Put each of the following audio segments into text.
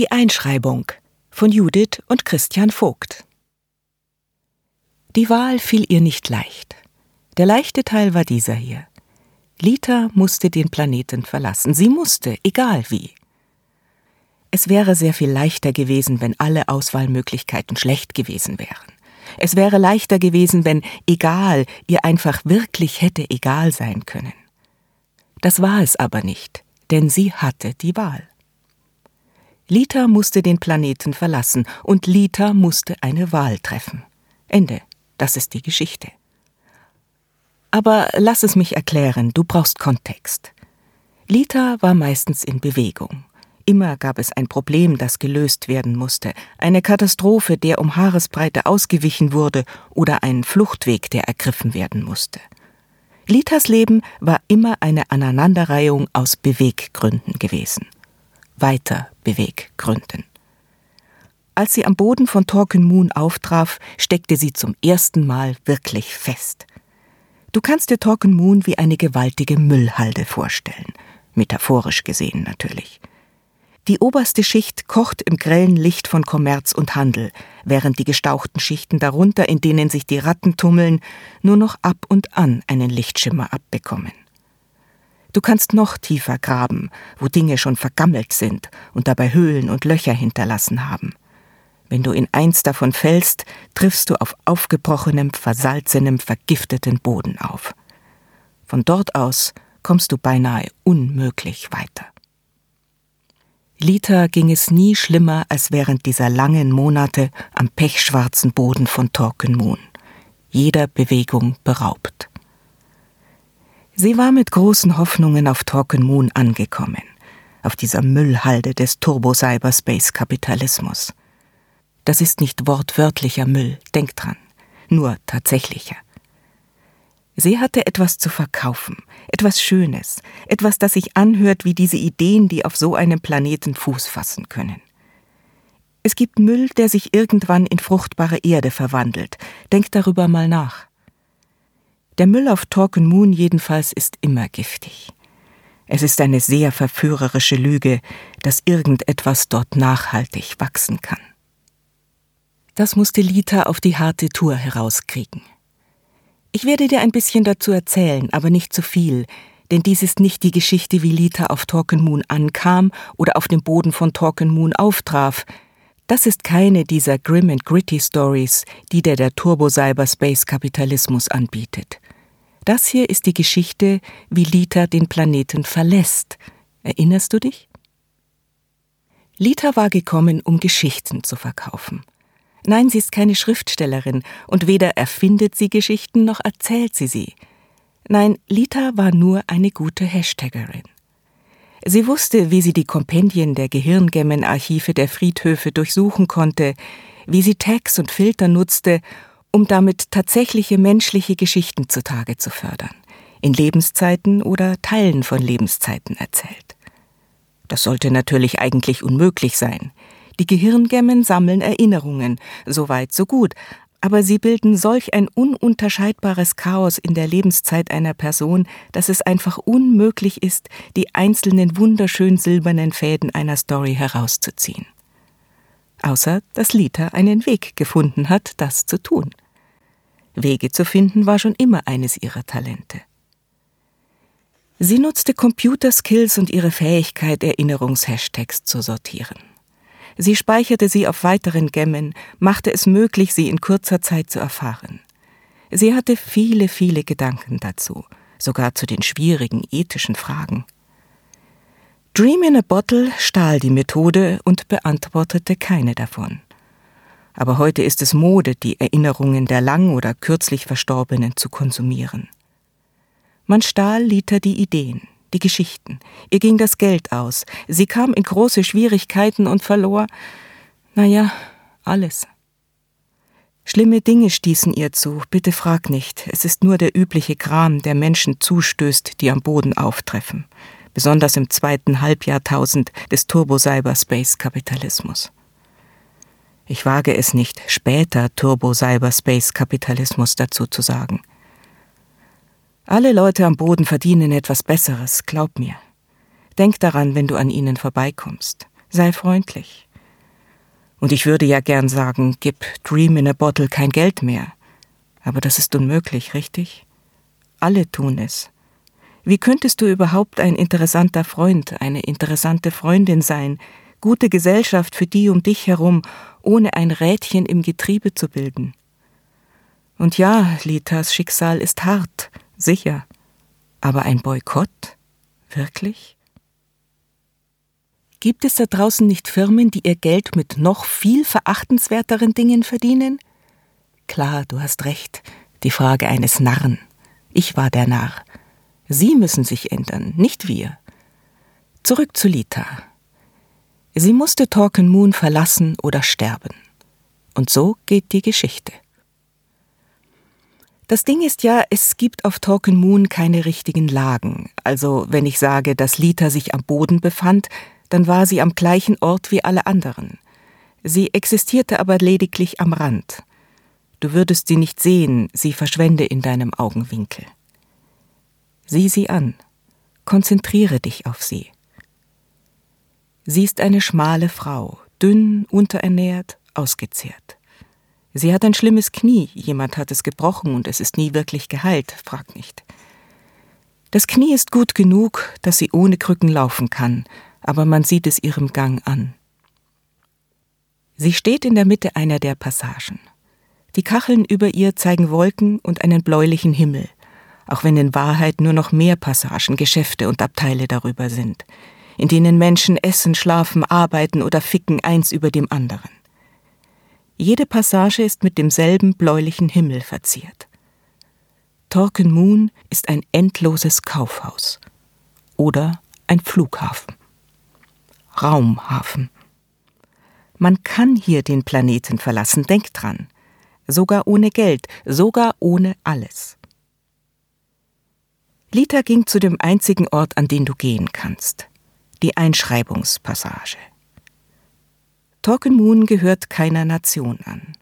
Die Einschreibung von Judith und Christian Vogt. Die Wahl fiel ihr nicht leicht. Der leichte Teil war dieser hier. Lita musste den Planeten verlassen. Sie musste, egal wie. Es wäre sehr viel leichter gewesen, wenn alle Auswahlmöglichkeiten schlecht gewesen wären. Es wäre leichter gewesen, wenn egal ihr einfach wirklich hätte egal sein können. Das war es aber nicht, denn sie hatte die Wahl. Lita musste den Planeten verlassen und Lita musste eine Wahl treffen. Ende. Das ist die Geschichte. Aber lass es mich erklären, du brauchst Kontext. Lita war meistens in Bewegung. Immer gab es ein Problem, das gelöst werden musste, eine Katastrophe, der um Haaresbreite ausgewichen wurde oder ein Fluchtweg, der ergriffen werden musste. Litas Leben war immer eine Aneinanderreihung aus Beweggründen gewesen. Weiter Beweggründen. Als sie am Boden von Torken Moon auftraf, steckte sie zum ersten Mal wirklich fest. Du kannst dir Torken Moon wie eine gewaltige Müllhalde vorstellen, metaphorisch gesehen natürlich. Die oberste Schicht kocht im grellen Licht von Kommerz und Handel, während die gestauchten Schichten darunter, in denen sich die Ratten tummeln, nur noch ab und an einen Lichtschimmer abbekommen. Du kannst noch tiefer graben, wo Dinge schon vergammelt sind und dabei Höhlen und Löcher hinterlassen haben. Wenn du in eins davon fällst, triffst du auf aufgebrochenem, versalzenem, vergifteten Boden auf. Von dort aus kommst du beinahe unmöglich weiter. Lita ging es nie schlimmer als während dieser langen Monate am pechschwarzen Boden von Torkenmoon, jeder Bewegung beraubt. Sie war mit großen Hoffnungen auf Torkenmoon angekommen, auf dieser Müllhalde des Turbo-Cyberspace-Kapitalismus. Das ist nicht wortwörtlicher Müll, denk dran, nur tatsächlicher. Sie hatte etwas zu verkaufen, etwas Schönes, etwas, das sich anhört wie diese Ideen, die auf so einem Planeten Fuß fassen können. Es gibt Müll, der sich irgendwann in fruchtbare Erde verwandelt. Denk darüber mal nach. Der Müll auf Talken Moon jedenfalls ist immer giftig. Es ist eine sehr verführerische Lüge, dass irgendetwas dort nachhaltig wachsen kann. Das musste Lita auf die harte Tour herauskriegen. Ich werde dir ein bisschen dazu erzählen, aber nicht zu viel, denn dies ist nicht die Geschichte, wie Lita auf Torkenmoon ankam oder auf dem Boden von Torkenmoon auftraf. Das ist keine dieser grim and gritty Stories, die der der Turbo-Cyberspace-Kapitalismus anbietet. Das hier ist die Geschichte, wie Lita den Planeten verlässt. Erinnerst du dich? Lita war gekommen, um Geschichten zu verkaufen. Nein, sie ist keine Schriftstellerin, und weder erfindet sie Geschichten noch erzählt sie sie. Nein, Lita war nur eine gute Hashtaggerin. Sie wusste, wie sie die Kompendien der Gehirngemmenarchive der Friedhöfe durchsuchen konnte, wie sie Tags und Filter nutzte, um damit tatsächliche menschliche Geschichten zutage zu fördern, in Lebenszeiten oder Teilen von Lebenszeiten erzählt. Das sollte natürlich eigentlich unmöglich sein. Die Gehirngemmen sammeln Erinnerungen, so weit, so gut, aber sie bilden solch ein ununterscheidbares Chaos in der Lebenszeit einer Person, dass es einfach unmöglich ist, die einzelnen wunderschön silbernen Fäden einer Story herauszuziehen. Außer dass Lita einen Weg gefunden hat, das zu tun. Wege zu finden war schon immer eines ihrer Talente. Sie nutzte Computerskills und ihre Fähigkeit, Erinnerungshashtags zu sortieren. Sie speicherte sie auf weiteren Gemmen, machte es möglich, sie in kurzer Zeit zu erfahren. Sie hatte viele, viele Gedanken dazu, sogar zu den schwierigen ethischen Fragen. Dream in a Bottle stahl die Methode und beantwortete keine davon. Aber heute ist es Mode, die Erinnerungen der lang oder kürzlich Verstorbenen zu konsumieren. Man stahl Liter die Ideen, die Geschichten. Ihr ging das Geld aus. Sie kam in große Schwierigkeiten und verlor, naja, alles. Schlimme Dinge stießen ihr zu, bitte frag nicht, es ist nur der übliche Kram, der Menschen zustößt, die am Boden auftreffen, besonders im zweiten Halbjahrtausend des Turbo-Cyberspace-Kapitalismus. Ich wage es nicht, später Turbo-Cyberspace-Kapitalismus dazu zu sagen. Alle Leute am Boden verdienen etwas Besseres, glaub mir. Denk daran, wenn du an ihnen vorbeikommst. Sei freundlich. Und ich würde ja gern sagen, gib Dream in a Bottle kein Geld mehr. Aber das ist unmöglich, richtig? Alle tun es. Wie könntest du überhaupt ein interessanter Freund, eine interessante Freundin sein, gute Gesellschaft für die um dich herum, ohne ein Rädchen im Getriebe zu bilden? Und ja, Litas Schicksal ist hart, sicher. Aber ein Boykott? Wirklich? Gibt es da draußen nicht Firmen, die ihr Geld mit noch viel verachtenswerteren Dingen verdienen? Klar, du hast recht, die Frage eines Narren. Ich war der Narr. Sie müssen sich ändern, nicht wir. Zurück zu Lita. Sie musste Torken Moon verlassen oder sterben. Und so geht die Geschichte. Das Ding ist ja, es gibt auf Torken Moon keine richtigen Lagen. Also, wenn ich sage, dass Lita sich am Boden befand, dann war sie am gleichen Ort wie alle anderen. Sie existierte aber lediglich am Rand. Du würdest sie nicht sehen, sie verschwende in deinem Augenwinkel. Sieh sie an, konzentriere dich auf sie. Sie ist eine schmale Frau, dünn, unterernährt, ausgezehrt. Sie hat ein schlimmes Knie, jemand hat es gebrochen und es ist nie wirklich geheilt, frag nicht. Das Knie ist gut genug, dass sie ohne Krücken laufen kann, aber man sieht es ihrem Gang an. Sie steht in der Mitte einer der Passagen. Die Kacheln über ihr zeigen Wolken und einen bläulichen Himmel, auch wenn in Wahrheit nur noch mehr Passagen, Geschäfte und Abteile darüber sind, in denen Menschen essen, schlafen, arbeiten oder ficken eins über dem anderen. Jede Passage ist mit demselben bläulichen Himmel verziert. Torken Moon ist ein endloses Kaufhaus oder ein Flughafen. Raumhafen. Man kann hier den Planeten verlassen, denk dran. Sogar ohne Geld, sogar ohne alles. Lita ging zu dem einzigen Ort, an den du gehen kannst. Die Einschreibungspassage. Moon gehört keiner Nation an.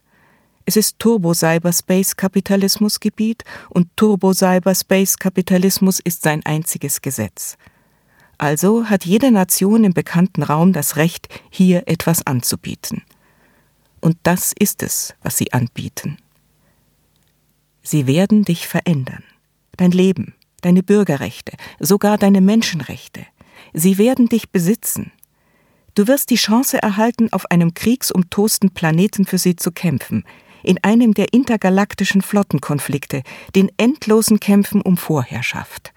Es ist Turbo-Cyberspace-Kapitalismus-Gebiet und Turbo-Cyberspace-Kapitalismus ist sein einziges Gesetz. Also hat jede Nation im bekannten Raum das Recht, hier etwas anzubieten. Und das ist es, was sie anbieten. Sie werden dich verändern. Dein Leben, deine Bürgerrechte, sogar deine Menschenrechte. Sie werden dich besitzen. Du wirst die Chance erhalten, auf einem kriegsumtosten Planeten für sie zu kämpfen, in einem der intergalaktischen Flottenkonflikte, den endlosen Kämpfen um Vorherrschaft.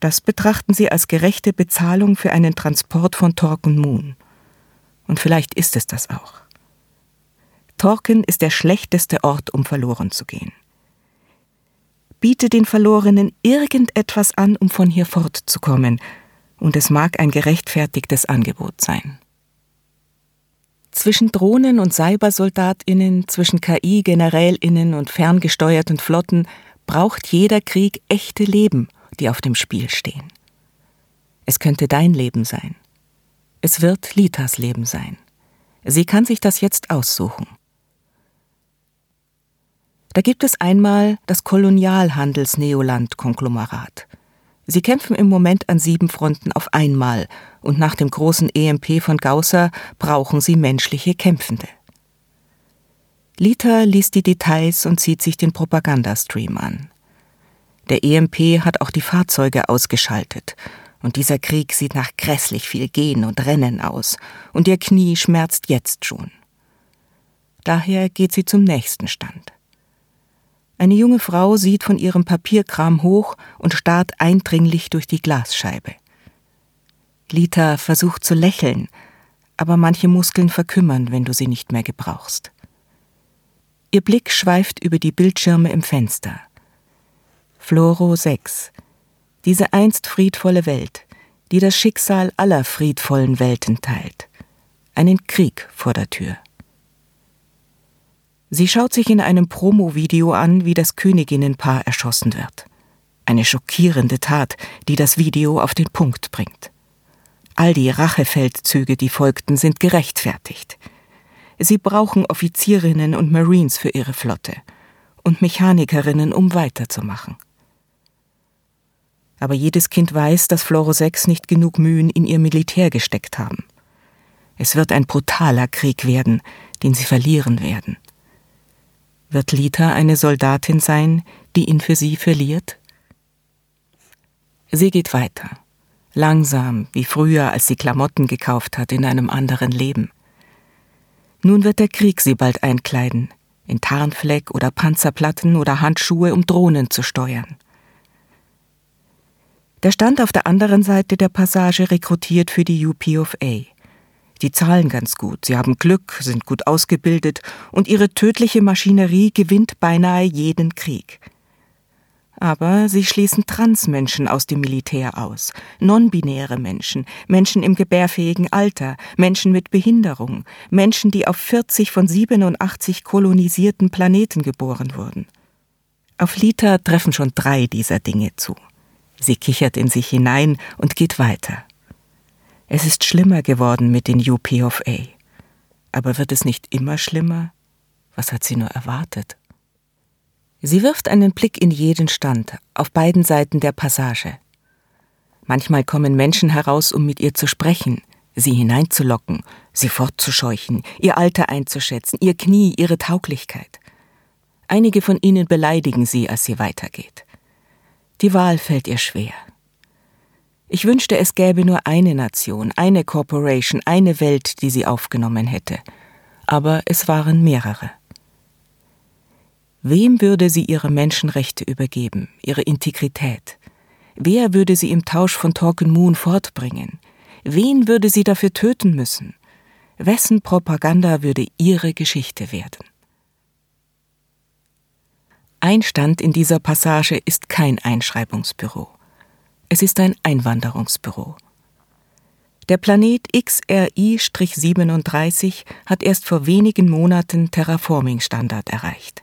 Das betrachten sie als gerechte Bezahlung für einen Transport von Torken Moon. Und vielleicht ist es das auch. Torken ist der schlechteste Ort, um verloren zu gehen. Biete den Verlorenen irgendetwas an, um von hier fortzukommen, und es mag ein gerechtfertigtes Angebot sein. Zwischen Drohnen und Cybersoldatinnen, zwischen KI-Generälinnen und ferngesteuerten Flotten braucht jeder Krieg echte Leben die auf dem Spiel stehen. Es könnte dein Leben sein. Es wird Litas Leben sein. Sie kann sich das jetzt aussuchen. Da gibt es einmal das Kolonialhandels-Neoland-Konglomerat. Sie kämpfen im Moment an sieben Fronten auf einmal und nach dem großen EMP von Gausser brauchen sie menschliche Kämpfende. Lita liest die Details und zieht sich den Propagandastream an. Der EMP hat auch die Fahrzeuge ausgeschaltet. Und dieser Krieg sieht nach grässlich viel Gehen und Rennen aus. Und ihr Knie schmerzt jetzt schon. Daher geht sie zum nächsten Stand. Eine junge Frau sieht von ihrem Papierkram hoch und starrt eindringlich durch die Glasscheibe. Lita versucht zu lächeln, aber manche Muskeln verkümmern, wenn du sie nicht mehr gebrauchst. Ihr Blick schweift über die Bildschirme im Fenster. Floro 6. Diese einst friedvolle Welt, die das Schicksal aller friedvollen Welten teilt. Einen Krieg vor der Tür. Sie schaut sich in einem Promo-Video an, wie das Königinnenpaar erschossen wird. Eine schockierende Tat, die das Video auf den Punkt bringt. All die Rachefeldzüge, die folgten, sind gerechtfertigt. Sie brauchen Offizierinnen und Marines für ihre Flotte und Mechanikerinnen, um weiterzumachen aber jedes Kind weiß, dass Floro 6 nicht genug Mühen in ihr Militär gesteckt haben. Es wird ein brutaler Krieg werden, den sie verlieren werden. Wird Lita eine Soldatin sein, die ihn für sie verliert? Sie geht weiter, langsam wie früher, als sie Klamotten gekauft hat in einem anderen Leben. Nun wird der Krieg sie bald einkleiden, in Tarnfleck oder Panzerplatten oder Handschuhe, um Drohnen zu steuern. Der stand auf der anderen Seite der Passage rekrutiert für die UP of A. Die zahlen ganz gut, sie haben Glück, sind gut ausgebildet und ihre tödliche Maschinerie gewinnt beinahe jeden Krieg. Aber sie schließen Transmenschen aus dem Militär aus, nonbinäre Menschen, Menschen im gebärfähigen Alter, Menschen mit Behinderung, Menschen, die auf 40 von 87 kolonisierten Planeten geboren wurden. Auf Lita treffen schon drei dieser Dinge zu. Sie kichert in sich hinein und geht weiter. Es ist schlimmer geworden mit den UP of A. Aber wird es nicht immer schlimmer? Was hat sie nur erwartet? Sie wirft einen Blick in jeden Stand, auf beiden Seiten der Passage. Manchmal kommen Menschen heraus, um mit ihr zu sprechen, sie hineinzulocken, sie fortzuscheuchen, ihr Alter einzuschätzen, ihr Knie, ihre Tauglichkeit. Einige von ihnen beleidigen sie, als sie weitergeht. Die Wahl fällt ihr schwer. Ich wünschte, es gäbe nur eine Nation, eine Corporation, eine Welt, die sie aufgenommen hätte. Aber es waren mehrere. Wem würde sie ihre Menschenrechte übergeben, ihre Integrität? Wer würde sie im Tausch von Torken Moon fortbringen? Wen würde sie dafür töten müssen? Wessen Propaganda würde ihre Geschichte werden? Ein Stand in dieser Passage ist kein Einschreibungsbüro. Es ist ein Einwanderungsbüro. Der Planet XRI-37 hat erst vor wenigen Monaten Terraforming-Standard erreicht.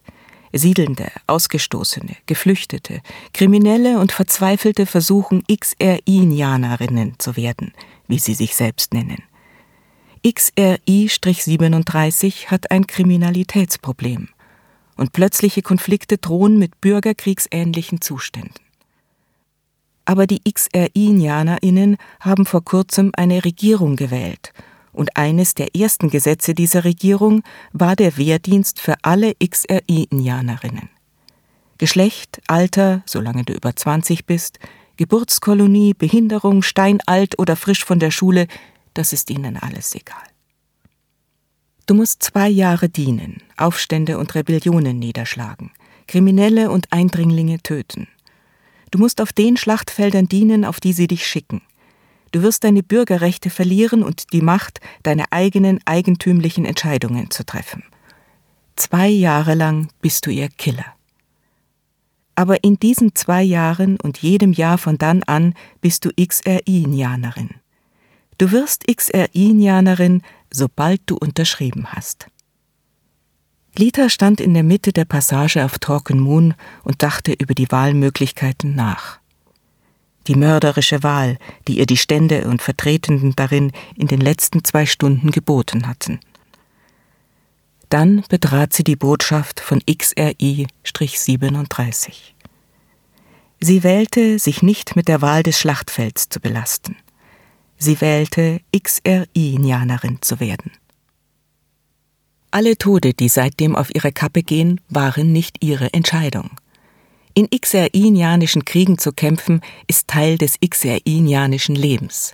Siedelnde, Ausgestoßene, Geflüchtete, Kriminelle und Verzweifelte versuchen XRI-Nianerinnen zu werden, wie sie sich selbst nennen. XRI-37 hat ein Kriminalitätsproblem und plötzliche Konflikte drohen mit bürgerkriegsähnlichen Zuständen. Aber die XRI-Indianerinnen haben vor kurzem eine Regierung gewählt und eines der ersten Gesetze dieser Regierung war der Wehrdienst für alle XRI-Indianerinnen. Geschlecht, Alter, solange du über 20 bist, Geburtskolonie, Behinderung, steinalt oder frisch von der Schule, das ist ihnen alles egal. Du musst zwei Jahre dienen, Aufstände und Rebellionen niederschlagen, Kriminelle und Eindringlinge töten. Du musst auf den Schlachtfeldern dienen, auf die sie dich schicken. Du wirst deine Bürgerrechte verlieren und die Macht, deine eigenen eigentümlichen Entscheidungen zu treffen. Zwei Jahre lang bist du ihr Killer. Aber in diesen zwei Jahren und jedem Jahr von dann an bist du XRI-Nianerin. Du wirst XRI-Nianerin, sobald du unterschrieben hast. Lita stand in der Mitte der Passage auf Talken Moon und dachte über die Wahlmöglichkeiten nach. Die mörderische Wahl, die ihr die Stände und Vertretenden darin in den letzten zwei Stunden geboten hatten. Dann betrat sie die Botschaft von XRI-37. Sie wählte, sich nicht mit der Wahl des Schlachtfelds zu belasten. Sie wählte, XRI-Nianerin zu werden. Alle Tode, die seitdem auf ihre Kappe gehen, waren nicht ihre Entscheidung. In xerinianischen Kriegen zu kämpfen, ist Teil des xerinianischen Lebens.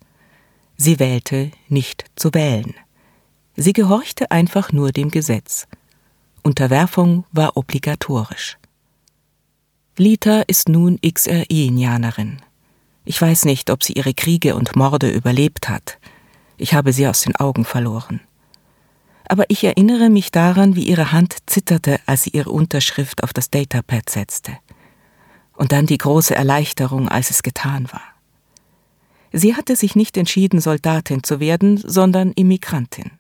Sie wählte nicht zu wählen. Sie gehorchte einfach nur dem Gesetz. Unterwerfung war obligatorisch. Lita ist nun XRI-Indianerin. Ich weiß nicht, ob sie ihre Kriege und Morde überlebt hat. Ich habe sie aus den Augen verloren aber ich erinnere mich daran, wie ihre Hand zitterte, als sie ihre Unterschrift auf das Datapad setzte. Und dann die große Erleichterung, als es getan war. Sie hatte sich nicht entschieden, Soldatin zu werden, sondern Immigrantin.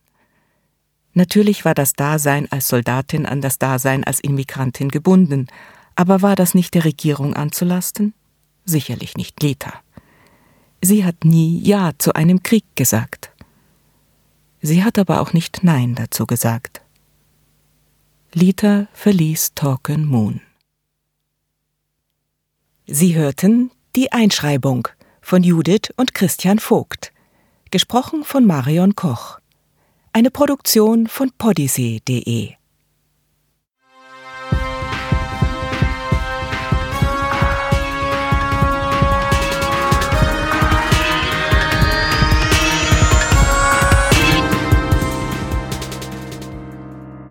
Natürlich war das Dasein als Soldatin an das Dasein als Immigrantin gebunden, aber war das nicht der Regierung anzulasten? Sicherlich nicht Leta. Sie hat nie Ja zu einem Krieg gesagt. Sie hat aber auch nicht Nein dazu gesagt. Lita verließ Talken Moon. Sie hörten die Einschreibung von Judith und Christian Vogt, gesprochen von Marion Koch, Eine Produktion von podyssee.de